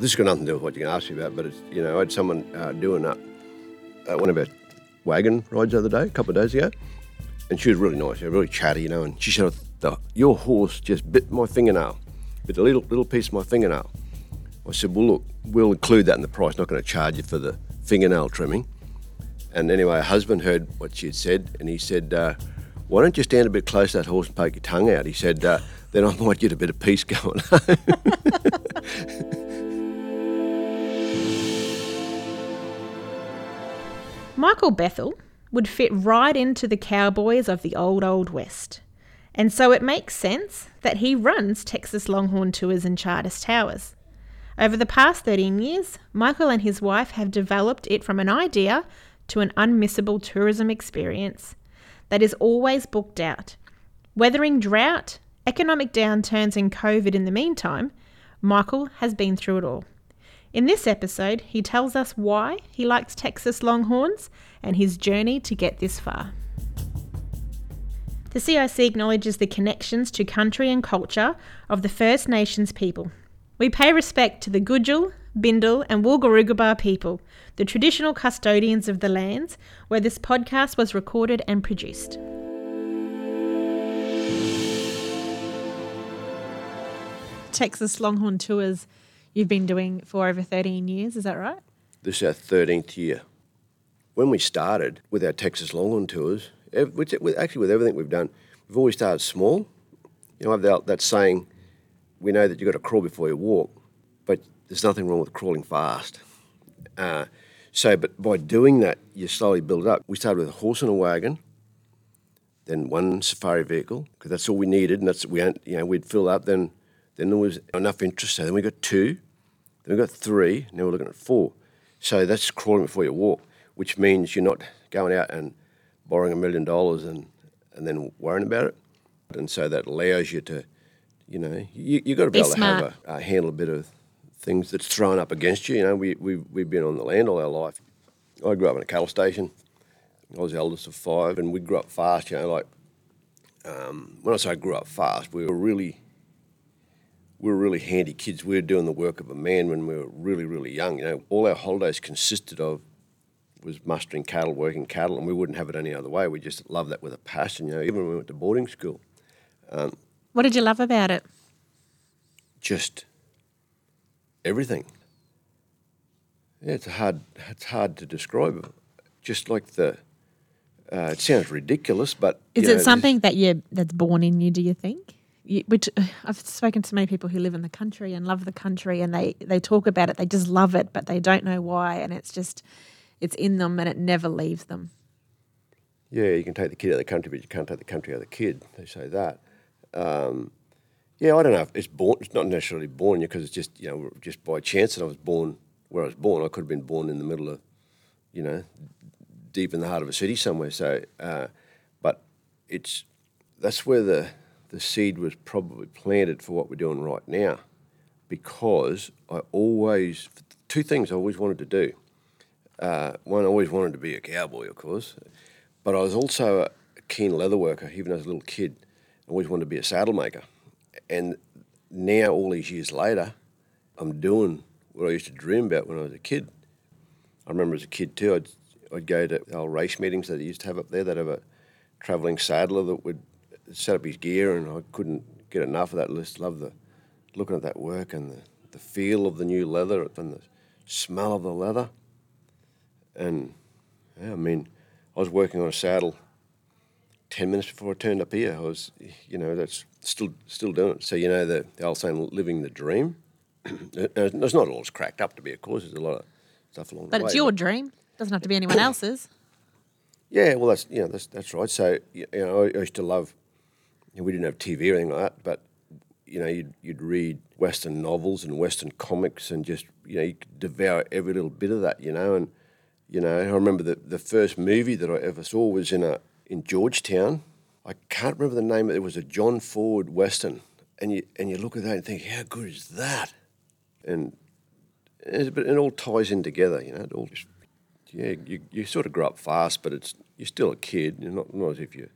this has got nothing to do with what you're going to ask me about, but it's, you know, I had someone uh, doing uh, one of our wagon rides the other day, a couple of days ago, and she was really nice, really chatty, you know, and she said, the, your horse just bit my fingernail, bit a little, little piece of my fingernail. I said, well, look, we'll include that in the price, not going to charge you for the fingernail trimming. And anyway, her husband heard what she had said, and he said, uh, why don't you stand a bit close to that horse and poke your tongue out? He said, uh, then I might get a bit of peace going. Michael Bethel would fit right into the cowboys of the old, old West. And so it makes sense that he runs Texas Longhorn Tours and Charters Towers. Over the past 13 years, Michael and his wife have developed it from an idea to an unmissable tourism experience that is always booked out. Weathering drought, economic downturns, and COVID in the meantime, Michael has been through it all. In this episode, he tells us why he likes Texas Longhorns and his journey to get this far. The CIC acknowledges the connections to country and culture of the First Nations people. We pay respect to the Gudjal, Bindal, and Wulgurugaba people, the traditional custodians of the lands where this podcast was recorded and produced. Texas Longhorn Tours you've been doing for over 13 years, is that right? This is our 13th year. When we started with our Texas Longhorn tours, which, actually with everything we've done, we've always started small. You know, I have that, that saying, we know that you've got to crawl before you walk, but there's nothing wrong with crawling fast. Uh, so, but by doing that, you slowly build up. We started with a horse and a wagon, then one safari vehicle, because that's all we needed, and that's we you know we'd fill up. Then then there was enough interest. So then we got two. Then we got three. Now we're looking at four. So that's crawling before you walk, which means you're not going out and borrowing a million dollars and, and then worrying about it. And so that allows you to, you know, you, you've got to be, be able smart. to have a, uh, handle a bit of things that's thrown up against you. You know, we, we, we've been on the land all our life. I grew up in a cattle station. I was the eldest of five, and we grew up fast, you know, like, um, when I say I grew up fast, we were really we were really handy kids. We were doing the work of a man when we were really, really young. You know, all our holidays consisted of was mustering cattle, working cattle, and we wouldn't have it any other way. We just loved that with a passion. You know, even when we went to boarding school. Um, what did you love about it? Just everything. Yeah, it's hard. It's hard to describe. Just like the. Uh, it sounds ridiculous, but is it know, something that you that's born in you? Do you think? Which uh, I've spoken to many people who live in the country and love the country, and they they talk about it. They just love it, but they don't know why, and it's just it's in them, and it never leaves them. Yeah, you can take the kid out of the country, but you can't take the country out of the kid. They say that. Um, yeah, I don't know if it's born. It's not necessarily born you because it's just you know just by chance that I was born where I was born. I could have been born in the middle of, you know, deep in the heart of a city somewhere. So, uh, but it's that's where the the seed was probably planted for what we're doing right now because I always, two things I always wanted to do. Uh, one, I always wanted to be a cowboy, of course, but I was also a keen leather worker, even as a little kid. I always wanted to be a saddle maker. And now, all these years later, I'm doing what I used to dream about when I was a kid. I remember as a kid too, I'd, I'd go to old race meetings that they used to have up there. They'd have a travelling saddler that would set up his gear, and I couldn't get enough of that list. Love the looking at that work and the, the feel of the new leather and the smell of the leather. And yeah, I mean, I was working on a saddle ten minutes before I turned up here. I was, you know, that's still still doing it. So you know the, the old saying, living the dream. it's not all cracked up to be, of course. There's a lot of stuff along but the way. But it's your dream. Doesn't have to be anyone else's. Yeah, well, that's you know that's that's right. So you know, I used to love we didn't have TV or anything like that, but you know, you'd, you'd read Western novels and Western comics and just, you know, you could devour every little bit of that, you know. And, you know, I remember the, the first movie that I ever saw was in, a, in Georgetown. I can't remember the name, it was a John Ford Western. And you, and you look at that and think, how good is that? And it, it all ties in together, you know. It all just, yeah, you, you sort of grow up fast, but it's you're still a kid. You're not, not as if you're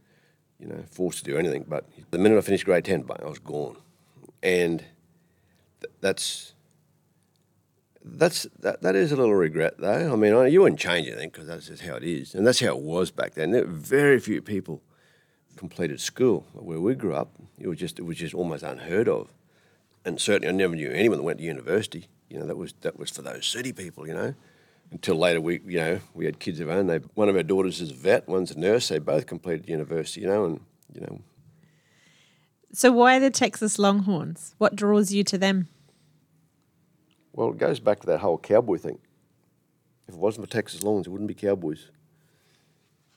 you know, forced to do anything. But the minute I finished grade 10, I was gone. And th- that's, That's that, that is a little regret though. I mean, I, you wouldn't change anything because that's just how it is, and that's how it was back then. There were very few people completed school where we grew up. It was just it was just almost unheard of, and certainly I never knew anyone that went to university. You know, that was that was for those city people. You know, until later we you know we had kids of our own. They one of our daughters is a vet, one's a nurse. They both completed university. You know, and you know. So why the Texas Longhorns? What draws you to them? Well, it goes back to that whole cowboy thing. If it wasn't for Texas Longhorns, it wouldn't be cowboys.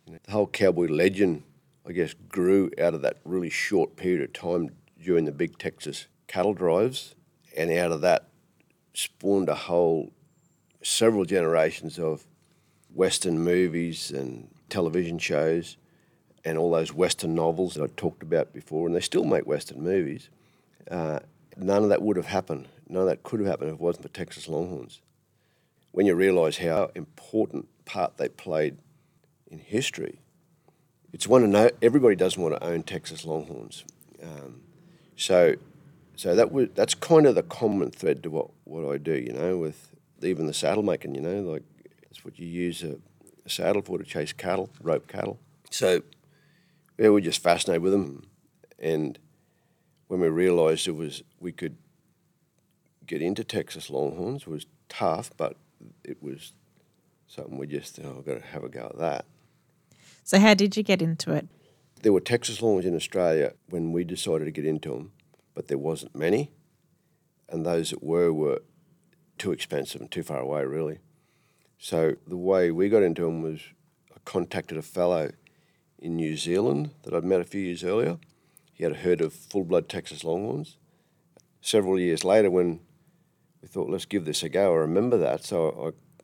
You know, the whole cowboy legend, I guess, grew out of that really short period of time during the big Texas cattle drives, and out of that spawned a whole several generations of Western movies and television shows and all those Western novels that I talked about before, and they still make Western movies. Uh, none of that would have happened none of that could have happened if it wasn't for Texas Longhorns. When you realise how important part they played in history, it's one to know everybody doesn't want to own Texas Longhorns. Um, so, so that was that's kind of the common thread to what, what I do. You know, with even the saddle making. You know, like it's what you use a, a saddle for to chase cattle, rope cattle. So, yeah, we're just fascinated with them, and when we realised it was we could get into Texas Longhorns was tough, but it was something we just oh, got to have a go at that. So how did you get into it? There were Texas Longhorns in Australia when we decided to get into them, but there wasn't many, and those that were were too expensive and too far away, really. So the way we got into them was I contacted a fellow in New Zealand that I'd met a few years earlier. He had heard of full blood Texas Longhorns. Several years later, when we thought, let's give this a go. I remember that, so I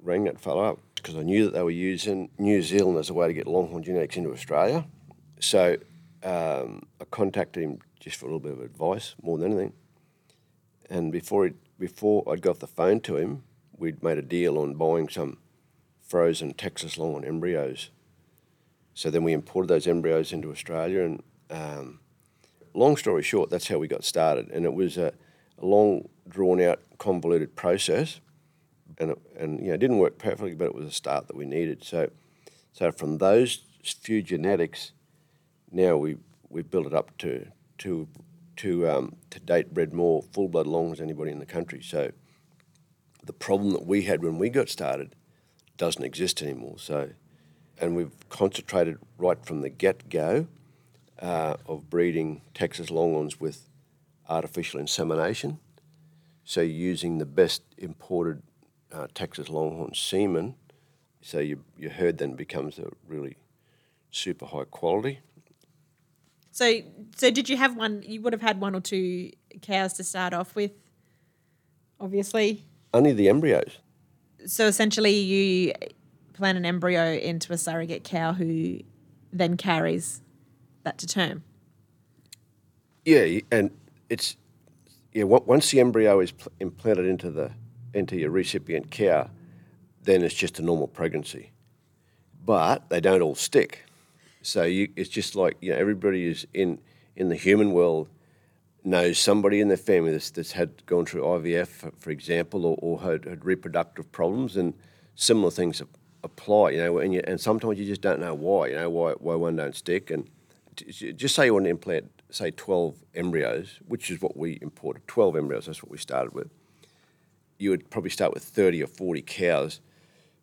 rang that fellow up because I knew that they were using New Zealand as a way to get Longhorn genetics into Australia. So um, I contacted him just for a little bit of advice, more than anything. And before he, before I'd got the phone to him, we'd made a deal on buying some frozen Texas lawn embryos. So then we imported those embryos into Australia, and um, long story short, that's how we got started. And it was a a long, drawn out, convoluted process, and it, and you know it didn't work perfectly, but it was a start that we needed. So, so from those few genetics, now we we built it up to to to um, to date bred more full blood longs as anybody in the country. So, the problem that we had when we got started doesn't exist anymore. So, and we've concentrated right from the get go uh, of breeding Texas Longhorns with artificial insemination. So using the best imported uh, Texas Longhorn semen, so you, your herd then becomes a really super high quality. So, so did you have one? You would have had one or two cows to start off with, obviously. Only the embryos. So essentially, you plant an embryo into a surrogate cow who then carries that to term. Yeah, and it's yeah. Once the embryo is implanted into the into your recipient cow, then it's just a normal pregnancy. But they don't all stick, so you, it's just like you know everybody is in in the human world knows somebody in their family that's, that's had gone through IVF, for, for example, or, or had, had, reproductive problems, and similar things apply. You know, and, you, and sometimes you just don't know why. You know why why one don't stick, and just say you want to implant say 12 embryos, which is what we imported, 12 embryos, that's what we started with, you would probably start with 30 or 40 cows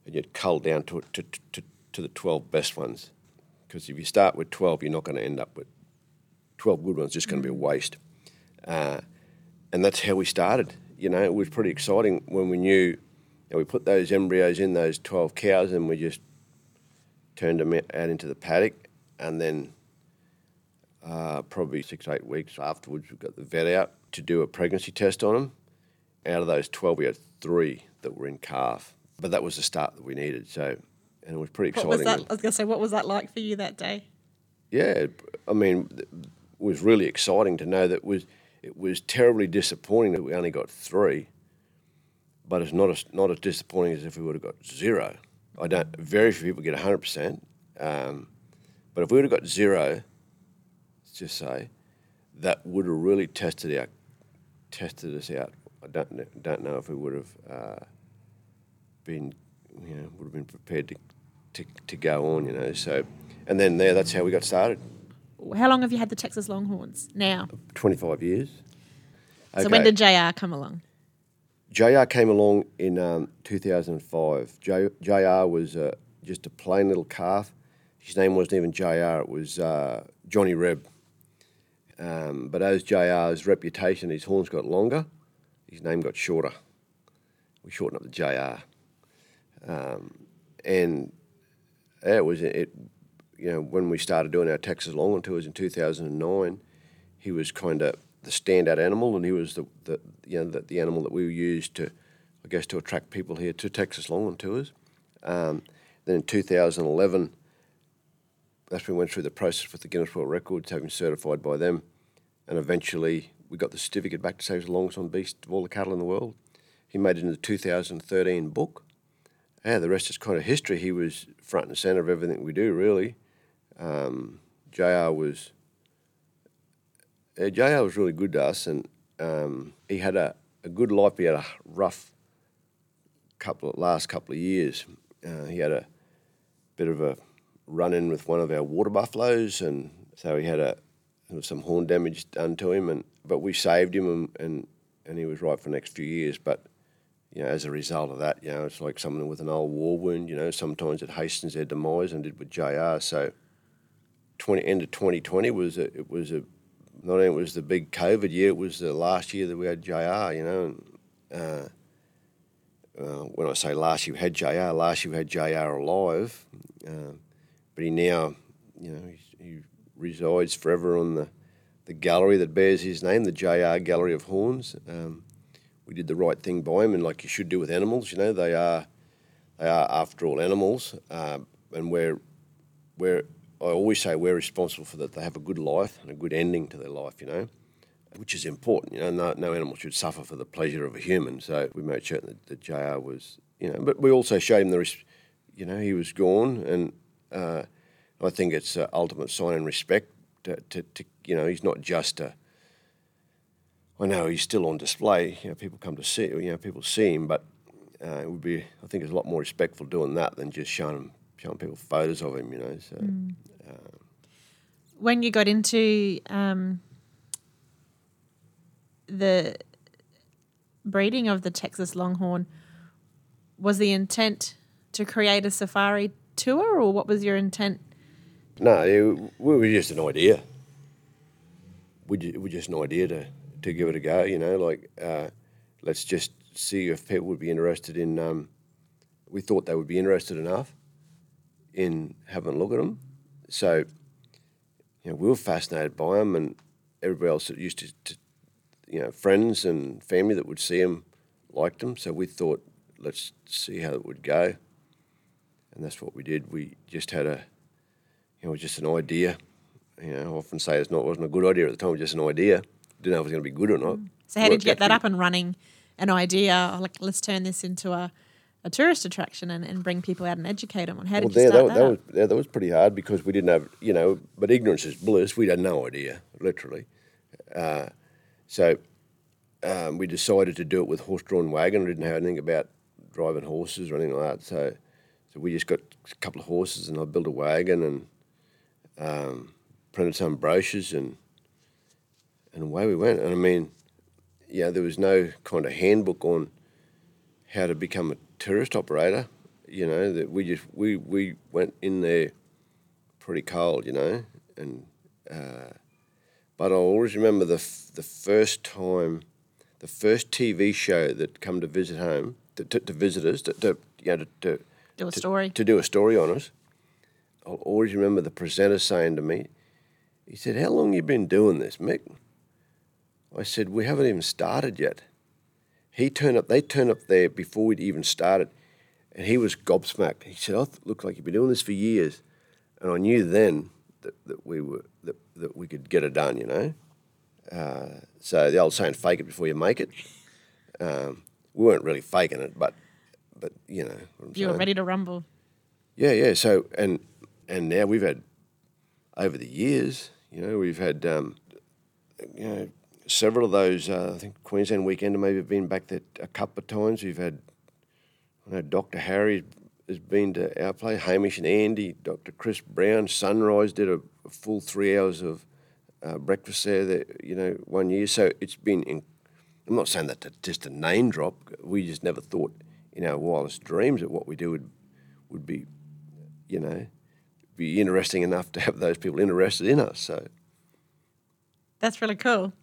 and you'd cull down to, to, to, to the 12 best ones. Because if you start with 12, you're not going to end up with 12 good ones, just going to be a waste. Uh, and that's how we started. You know, it was pretty exciting when we knew you we put those embryos in those 12 cows and we just turned them out into the paddock and then uh, probably six, eight weeks afterwards, we got the vet out to do a pregnancy test on them. Out of those 12, we had three that were in calf. But that was the start that we needed. So, and it was pretty exciting. What was that? I was going to say, what was that like for you that day? Yeah, I mean, it was really exciting to know that it was it was terribly disappointing that we only got three, but it's not as not as disappointing as if we would have got zero. I don't. Very few people get hundred um, percent, but if we would have got zero, let's just say, that would have really tested out, tested us out I don't don't know if we would have uh, been you know would have been prepared to, to to go on. You know, so and then there that's how we got started. How long have you had the Texas Longhorns now? Twenty five years. So when did JR come along? JR came along in um, 2005. J, JR was uh, just a plain little calf. His name wasn't even JR, it was uh, Johnny Reb. Um, but as JR's reputation, his horns got longer, his name got shorter. We shortened up the JR. Um, and it was, it, you know, when we started doing our Texas Longhorn tours in 2009, he was kind of the standout animal, and he was the, the you know the, the animal that we used to, I guess, to attract people here to Texas Longhorn tours. Um, then in 2011, that's when we went through the process with the Guinness World Records, having certified by them, and eventually we got the certificate back to say he was the longest on beast of all the cattle in the world. He made it in the 2013 book. Yeah, the rest is kind of history. He was front and center of everything we do, really. Um, JR was uh, JR was really good to us, and um, he had a, a good life. He had a rough couple of, last couple of years. Uh, he had a bit of a run in with one of our water buffaloes, and so he had a some horn damage done to him, and but we saved him, and and, and he was right for the next few years. But you know, as a result of that, you know, it's like someone with an old war wound. You know, sometimes it hastens their demise, and did with JR So, twenty end of twenty twenty was a, it was a not only was the big COVID year, it was the last year that we had JR, you know. And, uh, uh, when I say last year we had JR, last year we had JR alive, uh, but he now, you know, he resides forever on the, the gallery that bears his name, the JR Gallery of Horns. Um, we did the right thing by him, and like you should do with animals, you know, they are, they are after all animals, uh, and we're, we're I always say we're responsible for that. They have a good life and a good ending to their life, you know, which is important. You know, no, no animal should suffer for the pleasure of a human. So we made certain that, that JR was, you know, but we also showed him the, res- you know, he was gone, and uh, I think it's an ultimate sign and respect to, to, to, you know, he's not just a. I know he's still on display. You know, people come to see, you know, people see him, but uh, it would be, I think, it's a lot more respectful doing that than just showing him showing people photos of him, you know. So, mm. uh, when you got into um, the breeding of the Texas Longhorn, was the intent to create a safari tour, or what was your intent? No, it, we were just an idea. We we just an idea to to give it a go. You know, like uh, let's just see if people would be interested in. Um, we thought they would be interested enough in having a look at them. So, you know, we were fascinated by them, and everybody else that used to, to, you know, friends and family that would see them liked them. So we thought, let's see how it would go, and that's what we did. We just had a, you know, just an idea. You know, I often say it's not wasn't a good idea at the time, just an idea. Didn't know if it was going to be good or not. So how did you get that up and running? An idea, like let's turn this into a a tourist attraction and, and bring people out and educate them on how well, did you start that, that, that was, yeah, that was pretty hard because we didn't have, you know, but ignorance is bliss. We had no idea, literally. Uh, so um, we decided to do it with horse-drawn wagon. We didn't have anything about driving horses or anything like that. So, so we just got a couple of horses and I built a wagon and um, printed some brochures and and away we went. And I mean, yeah, there was no kind of handbook on how to become a tourist operator. You know that we just we we went in there pretty cold, you know, and uh, but I always remember the f- the first time, the first TV show that come to visit home to, to, to visit us to, to you know to, to do a story to do a story on us. I'll always remember the presenter saying to me, he said, "How long you been doing this, Mick?" I said, "We haven't even started yet." He turned up. They turned up there before we'd even started, and he was gobsmacked. He said, "I oh, look like you've been doing this for years," and I knew then that, that we were that, that we could get it done. You know, uh, so the old saying, "Fake it before you make it." Um, we weren't really faking it, but but you know, you were ready to rumble. Yeah, yeah. So and and now we've had over the years, you know, we've had um, you know several of those. Uh, I think Queensland Weekend maybe have been back there a couple of times. We've had, I know Dr. Harry has been to our play, Hamish and Andy, Dr. Chris Brown, Sunrise did a, a full three hours of uh, breakfast there, that, you know, one year. So it's been, in, I'm not saying that to just a name drop. We just never thought in our wildest dreams that what we do would, would be, you know, be interesting enough to have those people interested in us. So That's really cool.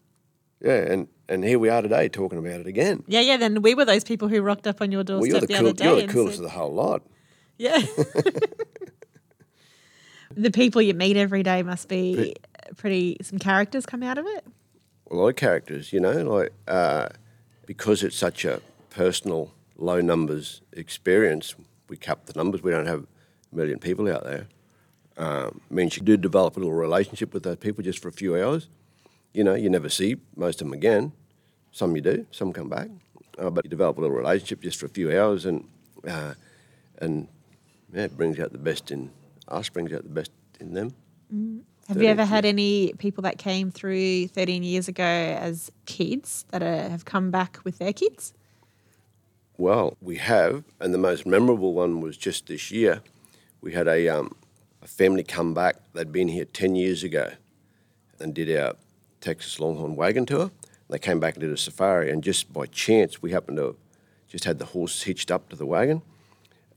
Yeah, and, and here we are today talking about it again. Yeah, yeah. Then we were those people who rocked up on your Well, doorstep you're the, the cool, other day. you're the coolest said- of the whole lot. Yeah. the people you meet every day must be pretty. Some characters come out of it. a lot of characters, you know, like uh, because it's such a personal, low numbers experience, we cap the numbers. We don't have a million people out there. Um, means you do develop a little relationship with those people just for a few hours. You know, you never see most of them again. Some you do, some come back, uh, but you develop a little relationship just for a few hours, and uh, and yeah, it brings out the best in us, brings out the best in them. Have you ever had any people that came through 13 years ago as kids that are, have come back with their kids? Well, we have, and the most memorable one was just this year. We had a, um, a family come back. They'd been here 10 years ago and did our Texas Longhorn wagon tour. They came back and did a safari, and just by chance, we happened to just had the horse hitched up to the wagon.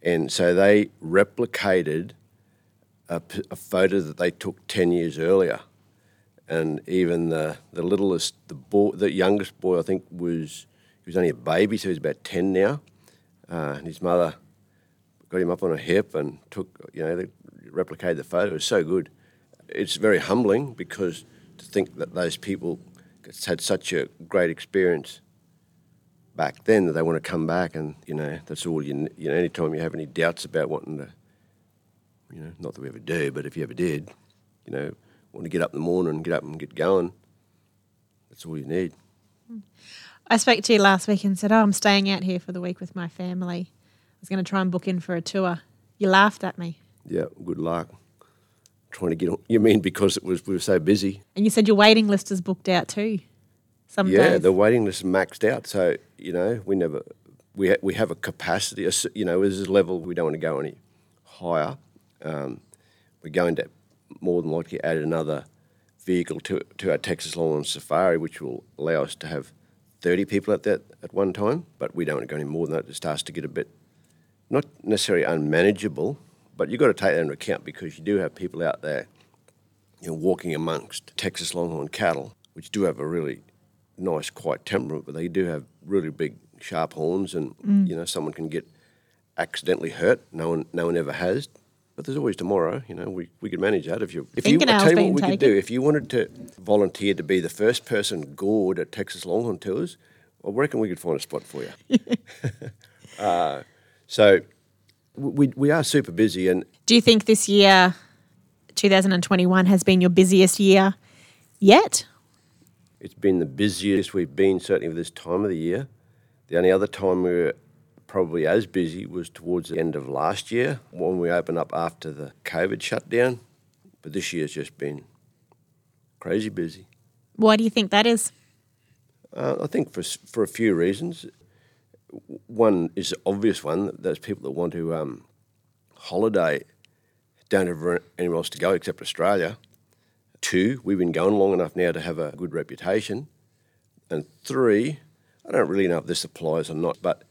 And so they replicated a photo that they took 10 years earlier. And even the, the littlest, the, boy, the youngest boy, I think, was he was only a baby, so he's about 10 now. Uh, and his mother got him up on her hip and took, you know, they replicated the photo. It was so good. It's very humbling because to think that those people had such a great experience back then that they want to come back and, you know, that's all you, you know, anytime you have any doubts about wanting to, you know, not that we ever do, but if you ever did, you know, want to get up in the morning and get up and get going, that's all you need. Hmm. I spoke to you last week and said, Oh, I'm staying out here for the week with my family. I was going to try and book in for a tour. You laughed at me. Yeah, good luck. Trying to get on. You mean because it was we were so busy? And you said your waiting list is booked out too. Some yeah, days. the waiting list is maxed out. So you know, we never we ha- we have a capacity. You know, there's a level we don't want to go any higher. Um, we're going to more than likely add another vehicle to to our Texas Longhorn Safari, which will allow us to have 30 people at that at one time. But we don't want to go any more than that. It starts to get a bit not necessarily unmanageable, but you've got to take that into account because you do have people out there, you know, walking amongst Texas Longhorn cattle, which do have a really nice, quiet temperament, but they do have really big, sharp horns, and you know, someone can get accidentally hurt. No one, no one ever has. But there's always tomorrow. You know, we, we could manage that if you. If you, I Fingernails tell you what being we could do. If you wanted to volunteer to be the first person gored at Texas Longhorn tours, I reckon we could find a spot for you. uh, so we, we are super busy, and Do you think this year, 2021, has been your busiest year yet? It's been the busiest we've been, certainly for this time of the year. The only other time we were probably as busy was towards the end of last year when we opened up after the COVID shutdown. But this year's just been crazy busy. Why do you think that is? Uh, I think for, for a few reasons. One is the obvious one those people that want to um, holiday don't have anywhere else to go except Australia. Two, we've been going long enough now to have a good reputation. And three, I don't really know if this applies or not, but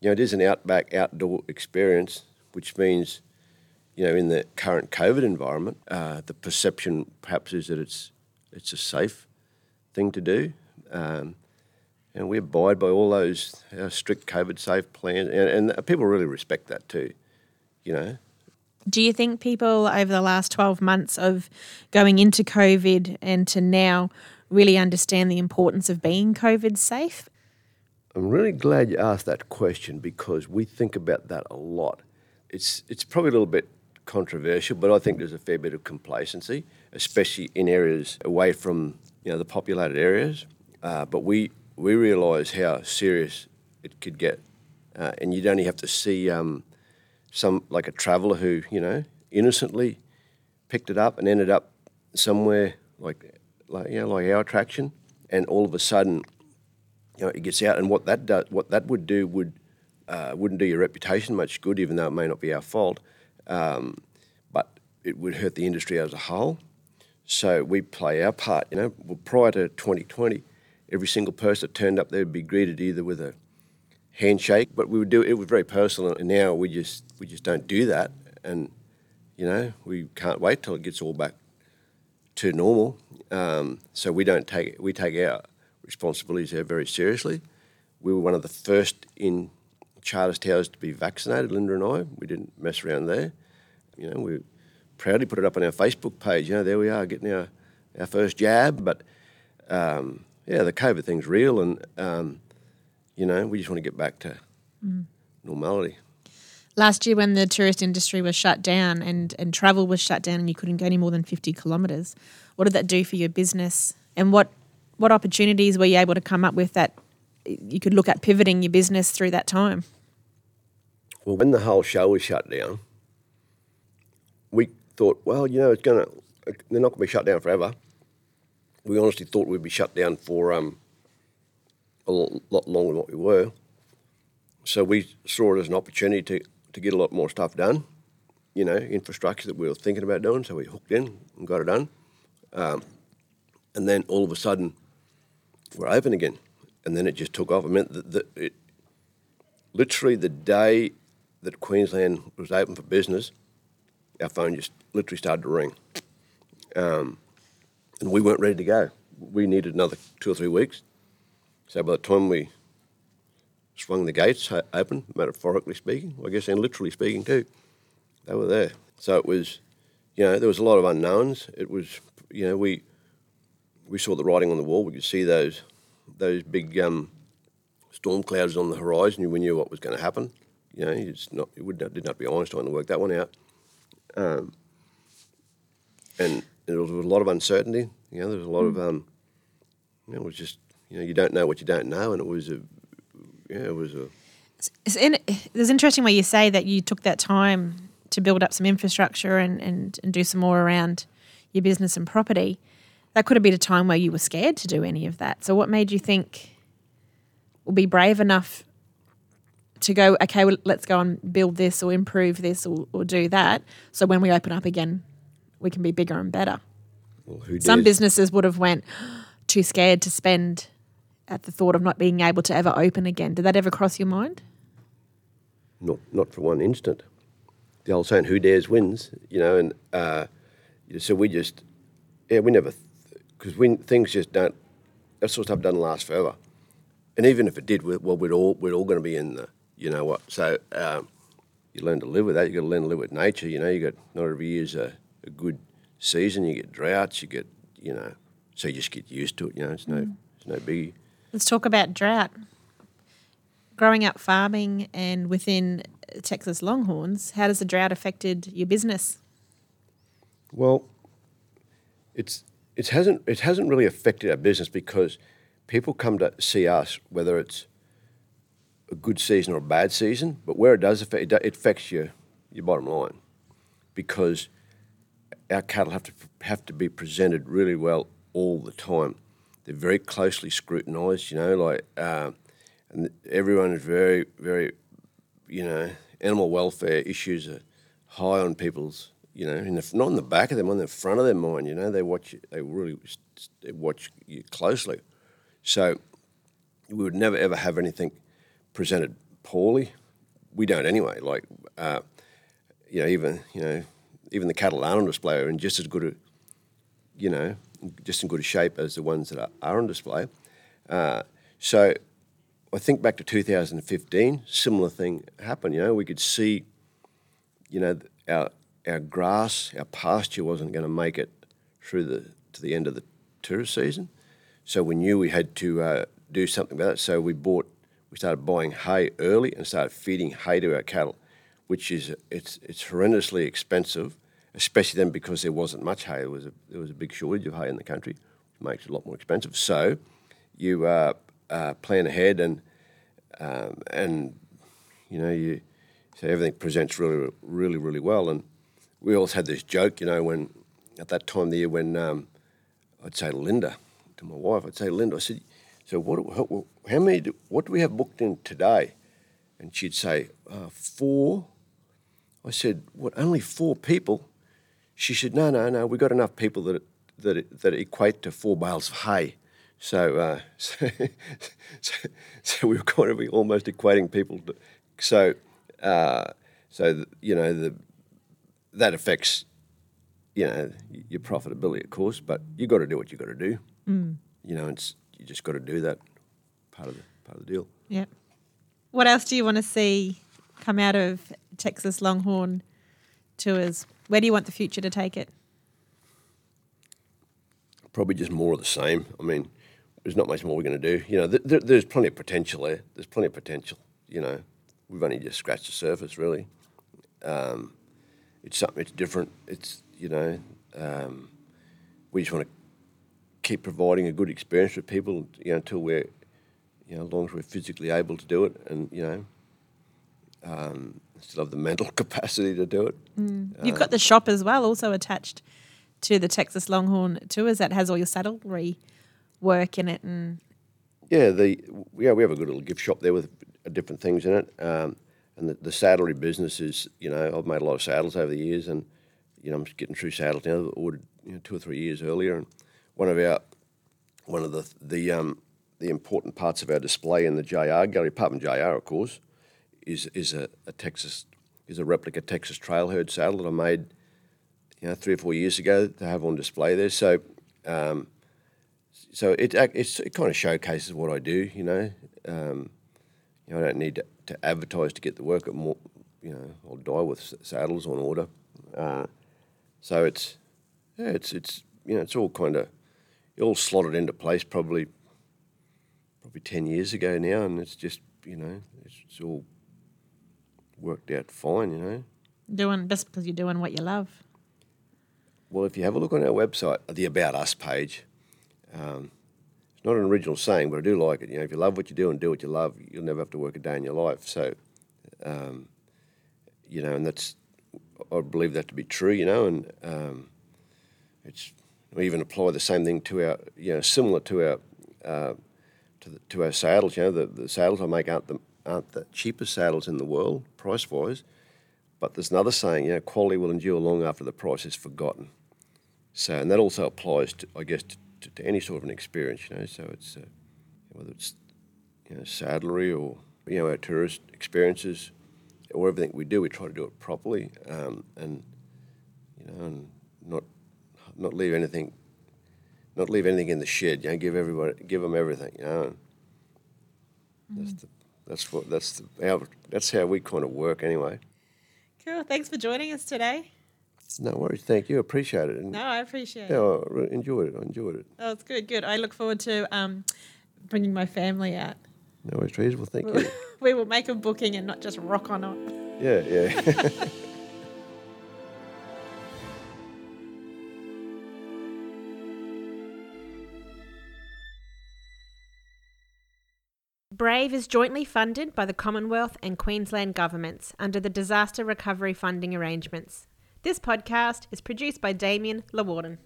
you know, it is an outback outdoor experience, which means, you know, in the current COVID environment, uh, the perception perhaps is that it's it's a safe thing to do. Um, and we abide by all those uh, strict COVID safe plans, and, and people really respect that too. You know, Do you think people over the last 12 months of going into COVID and to now really understand the importance of being COVID safe? I'm really glad you asked that question because we think about that a lot. It's it's probably a little bit controversial, but I think there's a fair bit of complacency, especially in areas away from you know the populated areas. Uh, but we we realise how serious it could get, uh, and you'd only have to see um, some like a traveller who you know innocently picked it up and ended up somewhere like like you know like our attraction, and all of a sudden, you know, it gets out, and what that does, what that would do would uh, wouldn't do your reputation much good, even though it may not be our fault, um, but it would hurt the industry as a whole. So we play our part. You know, prior to 2020, every single person that turned up there would be greeted either with a handshake, but we would do it was very personal. And now we just we just don't do that, and you know we can't wait till it gets all back to normal. Um, so we don't take we take our responsibilities there very seriously. We were one of the first in Charters Towers to be vaccinated, Linda and I. We didn't mess around there. You know, we proudly put it up on our Facebook page. You know, there we are getting our, our first jab. But um, yeah, the COVID thing's real, and um, you know, we just want to get back to mm. normality. Last year, when the tourist industry was shut down and, and travel was shut down and you couldn't go any more than 50 kilometres, what did that do for your business? And what, what opportunities were you able to come up with that you could look at pivoting your business through that time? Well, when the whole show was shut down, we thought, well, you know, it's going to, they're not going to be shut down forever. We honestly thought we'd be shut down for um, a lot longer than what we were. So we saw it as an opportunity to, to get a lot more stuff done, you know, infrastructure that we were thinking about doing. So we hooked in and got it done. Um, and then all of a sudden, we're open again. And then it just took off. I mean, that, that it, literally the day that Queensland was open for business, our phone just literally started to ring. Um, and we weren't ready to go. We needed another two or three weeks. So by the time we swung the gates open, metaphorically speaking, I guess, and literally speaking too, they were there. So it was, you know, there was a lot of unknowns. It was, you know, we we saw the writing on the wall. We could see those those big um, storm clouds on the horizon. We knew what was going to happen. You know, it's not it would not, did not be Einstein to work that one out. Um, and there was a lot of uncertainty. You know, there was a lot mm. of um, you know, it was just you know you don't know what you don't know, and it was a yeah, it was a. It's, in, it's interesting where you say that you took that time to build up some infrastructure and, and, and do some more around your business and property. That could have been a time where you were scared to do any of that. So, what made you think we'll be brave enough to go, okay, well, let's go and build this or improve this or, or do that. So when we open up again, we can be bigger and better. Well, Some businesses would have went too scared to spend at the thought of not being able to ever open again. Did that ever cross your mind? Not, not for one instant. The old saying, "Who dares wins," you know, and uh, so we just, yeah, we never, because when things just don't, that sort of stuff doesn't last forever. And even if it did, well, we're all we're all going to be in the, you know what? So um, you learn to live with that. You got to learn to live with nature. You know, you got not every year's a, a good season. You get droughts. You get, you know, so you just get used to it. You know, it's no, mm. it's no biggie. Let's talk about drought. Growing up farming and within Texas Longhorns, how does the drought affected your business? Well, it's it hasn't it hasn't really affected our business because people come to see us whether it's a good season or a bad season, but where it does affect it affects your your bottom line because our cattle have to have to be presented really well all the time they're very closely scrutinised. You know, like uh, and everyone is very, very, you know, animal welfare issues are high on people's, you know, in the, not in the back of them, on the front of their mind. You know, they watch, they really they watch you closely. So we would never ever have anything presented poorly. We don't anyway. Like, uh, you know, even you know, even the cattle are on display are in just as good a, you know, just in good shape as the ones that are, are on display. Uh, so I think back to 2015, similar thing happened. You know, we could see, you know, our our grass, our pasture wasn't going to make it through the to the end of the tourist season. So we knew we had to uh, do something about it. So we bought, we started buying hay early and started feeding hay to our cattle, which is it's it's horrendously expensive especially then because there wasn't much hay. There was a, there was a big shortage of hay in the country, which makes it a lot more expensive. So you uh, uh, plan ahead and um, and you know you so everything presents really really really well. And we always had this joke, you know, when at that time of the year when um, I'd say to Linda, to my wife. I'd say, Linda, I said, so what? How, many? Do, what do we have booked in today? And she'd say, uh, four. I said, what? Only four people? She said, no, no, no. We've got enough people that that that equate to four bales of hay. So, uh, so, so, so, we were kind of almost equating people. To, so, uh, so you know the that affects you know your profitability, of course. But you got to do what you got to do. Mm. You know, it's you just got to do that part of the part of the deal. Yeah. What else do you want to see come out of Texas Longhorn tours? Where do you want the future to take it? Probably just more of the same. I mean, there's not much more we're going to do. You know, th- th- there's plenty of potential there. There's plenty of potential. You know, we've only just scratched the surface, really. Um, it's something. It's different. It's you know, um, we just want to keep providing a good experience for people. You know, until we're, you know, as long as we're physically able to do it, and you know, um, still have the mental capacity to do it. You've got the shop as well, also attached to the Texas Longhorn tours that has all your saddlery work in it, and Yeah, the yeah we have a good little gift shop there with different things in it, um, and the, the saddlery business is you know I've made a lot of saddles over the years, and you know I'm just getting through saddles now. Ordered you know, two or three years earlier, and one of our one of the the um, the important parts of our display in the JR gallery, apart from JR of course, is is a, a Texas is a replica Texas Trailherd saddle that I made you know three or four years ago to have on display there. So. Um, so it it kind of showcases what I do, you know. Um, you know, I don't need to, to advertise to get the work. At more, you know, I'll die with saddles on order. Uh, so it's yeah, it's it's you know, it's all kind of it all slotted into place probably probably ten years ago now, and it's just you know it's, it's all worked out fine, you know. doing just because you're doing what you love. Well, if you have a look on our website, the About Us page, um, it's not an original saying, but I do like it. You know, if you love what you do and do what you love, you'll never have to work a day in your life. So, um, you know, and that's I believe that to be true. You know, and um, it's we even apply the same thing to our, you know, similar to our uh, to, the, to our saddles. You know, the, the saddles I make aren't the aren't the cheapest saddles in the world price wise. But there's another saying, you know, quality will endure long after the price is forgotten. So, and that also applies to, I guess, to, to, to any sort of an experience, you know. So it's uh, whether it's you know saddlery or you know our tourist experiences or everything we do, we try to do it properly um, and you know and not not leave anything not leave anything in the shed. You know, give everybody give them everything. You know. That's the that's what that's the, how that's how we kind of work anyway. Cool. Thanks for joining us today. No worries. Thank you. Appreciate it. And, No, I appreciate yeah, it. I enjoyed it. I enjoyed it. Oh, it's good. Good. I look forward to um, bringing my family out. No worries, trees. Well, thank you. we will make a booking and not just rock on up. Yeah, yeah. Brave is jointly funded by the Commonwealth and Queensland governments under the Disaster Recovery Funding Arrangements. This podcast is produced by Damien Lawarden.